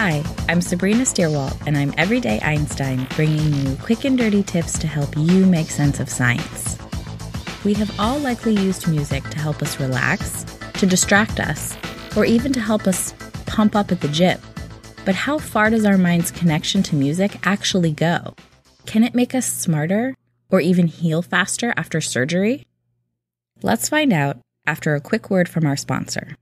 Hi, I'm Sabrina Stierwalt, and I'm Everyday Einstein, bringing you quick and dirty tips to help you make sense of science. We have all likely used music to help us relax, to distract us, or even to help us pump up at the gym. But how far does our mind's connection to music actually go? Can it make us smarter or even heal faster after surgery? Let's find out after a quick word from our sponsor.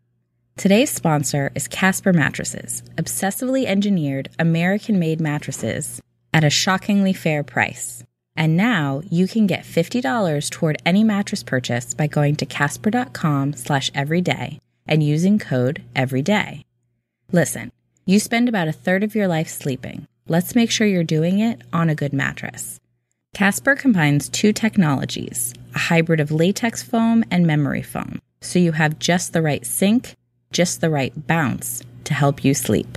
Today's sponsor is Casper Mattresses, obsessively engineered American made mattresses at a shockingly fair price. And now you can get $50 toward any mattress purchase by going to casper.com slash everyday and using code everyday. Listen, you spend about a third of your life sleeping. Let's make sure you're doing it on a good mattress. Casper combines two technologies, a hybrid of latex foam and memory foam, so you have just the right sink, just the right bounce to help you sleep.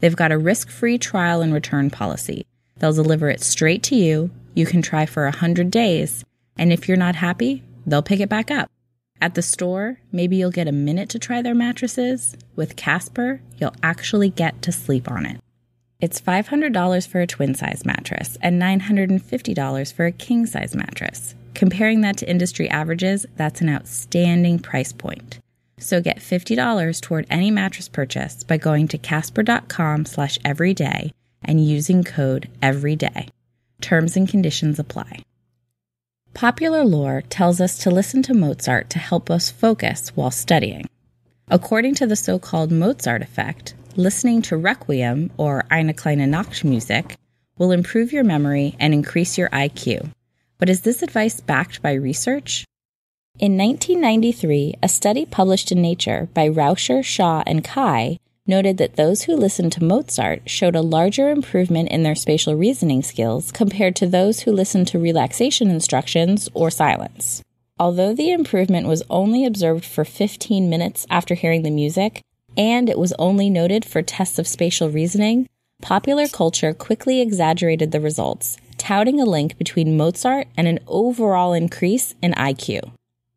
They've got a risk free trial and return policy. They'll deliver it straight to you. You can try for 100 days, and if you're not happy, they'll pick it back up. At the store, maybe you'll get a minute to try their mattresses. With Casper, you'll actually get to sleep on it. It's $500 for a twin size mattress and $950 for a king size mattress. Comparing that to industry averages, that's an outstanding price point. So get $50 toward any mattress purchase by going to casper.com slash everyday and using code EVERYDAY. Terms and conditions apply. Popular lore tells us to listen to Mozart to help us focus while studying. According to the so called Mozart effect, listening to Requiem or Eine kleine Nachtmusik will improve your memory and increase your IQ. But is this advice backed by research? In 1993, a study published in Nature by Rauscher, Shaw, and Ky noted that those who listened to Mozart showed a larger improvement in their spatial reasoning skills compared to those who listened to relaxation instructions or silence. Although the improvement was only observed for 15 minutes after hearing the music, and it was only noted for tests of spatial reasoning, popular culture quickly exaggerated the results, touting a link between Mozart and an overall increase in IQ.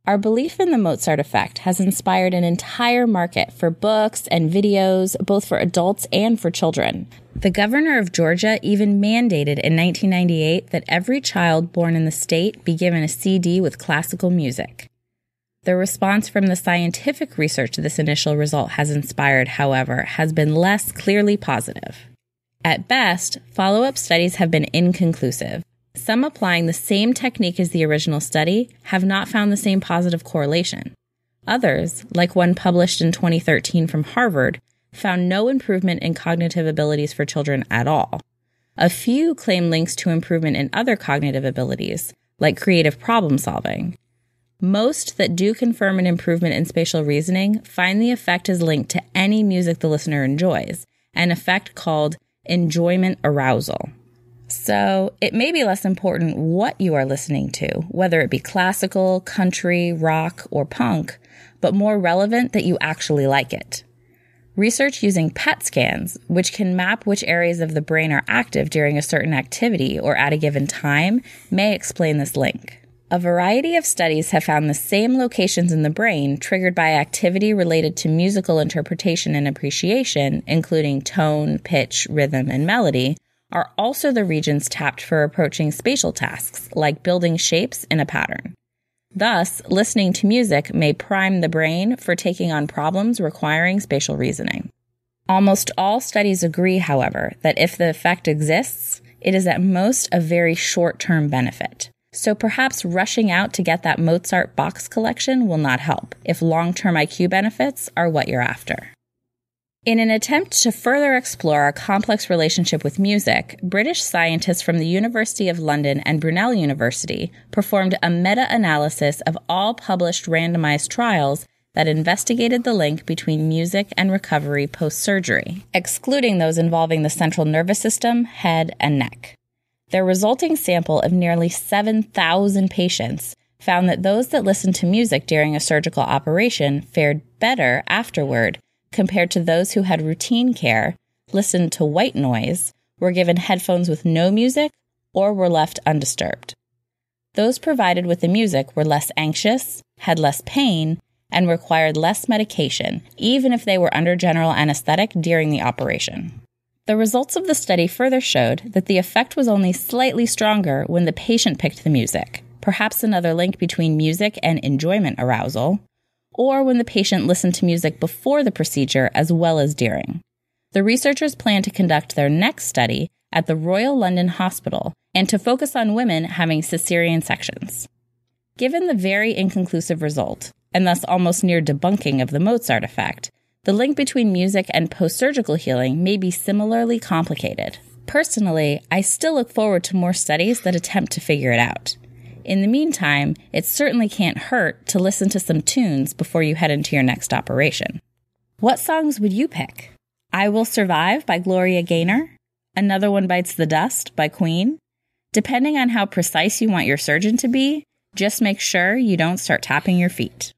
Our belief in the Mozart effect has inspired an entire market for books and videos, both for adults and for children. The governor of Georgia even mandated in 1998 that every child born in the state be given a CD with classical music. The response from the scientific research this initial result has inspired, however, has been less clearly positive. At best, follow up studies have been inconclusive. Some applying the same technique as the original study have not found the same positive correlation. Others, like one published in 2013 from Harvard, found no improvement in cognitive abilities for children at all. A few claim links to improvement in other cognitive abilities, like creative problem solving. Most that do confirm an improvement in spatial reasoning find the effect is linked to any music the listener enjoys, an effect called enjoyment arousal. So it may be less important what you are listening to, whether it be classical, country, rock, or punk, but more relevant that you actually like it. Research using PET scans, which can map which areas of the brain are active during a certain activity or at a given time, may explain this link. A variety of studies have found the same locations in the brain triggered by activity related to musical interpretation and appreciation, including tone, pitch, rhythm, and melody, are also the regions tapped for approaching spatial tasks, like building shapes in a pattern. Thus, listening to music may prime the brain for taking on problems requiring spatial reasoning. Almost all studies agree, however, that if the effect exists, it is at most a very short term benefit. So perhaps rushing out to get that Mozart box collection will not help if long term IQ benefits are what you're after. In an attempt to further explore our complex relationship with music, British scientists from the University of London and Brunel University performed a meta analysis of all published randomized trials that investigated the link between music and recovery post surgery, excluding those involving the central nervous system, head, and neck. Their resulting sample of nearly 7,000 patients found that those that listened to music during a surgical operation fared better afterward compared to those who had routine care, listened to white noise, were given headphones with no music, or were left undisturbed. Those provided with the music were less anxious, had less pain, and required less medication, even if they were under general anesthetic during the operation. The results of the study further showed that the effect was only slightly stronger when the patient picked the music, perhaps another link between music and enjoyment arousal, or when the patient listened to music before the procedure as well as during. The researchers plan to conduct their next study at the Royal London Hospital and to focus on women having cesarean sections. Given the very inconclusive result, and thus almost near debunking of the Mozart effect, the link between music and post surgical healing may be similarly complicated. Personally, I still look forward to more studies that attempt to figure it out. In the meantime, it certainly can't hurt to listen to some tunes before you head into your next operation. What songs would you pick? I Will Survive by Gloria Gaynor? Another One Bites the Dust by Queen? Depending on how precise you want your surgeon to be, just make sure you don't start tapping your feet.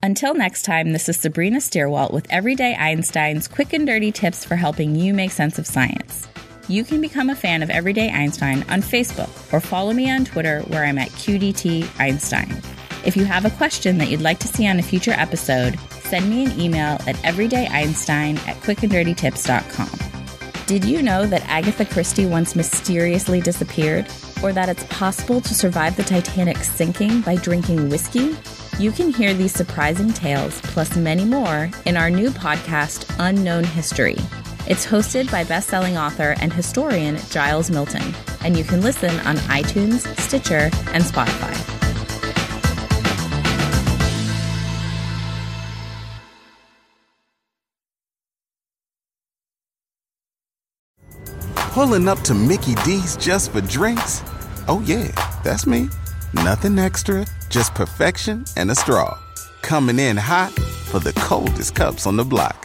Until next time, this is Sabrina Stierwalt with Everyday Einstein's quick and dirty tips for helping you make sense of science you can become a fan of Everyday Einstein on Facebook or follow me on Twitter where I'm at QDT Einstein. If you have a question that you'd like to see on a future episode, send me an email at everydayeinstein at quickanddirtytips.com. Did you know that Agatha Christie once mysteriously disappeared? Or that it's possible to survive the Titanic sinking by drinking whiskey? You can hear these surprising tales, plus many more, in our new podcast, Unknown History. It's hosted by best-selling author and historian Giles Milton, and you can listen on iTunes, Stitcher, and Spotify. Pulling up to Mickey D's just for drinks? Oh yeah, that's me. Nothing extra, just perfection and a straw. Coming in hot for the coldest cups on the block.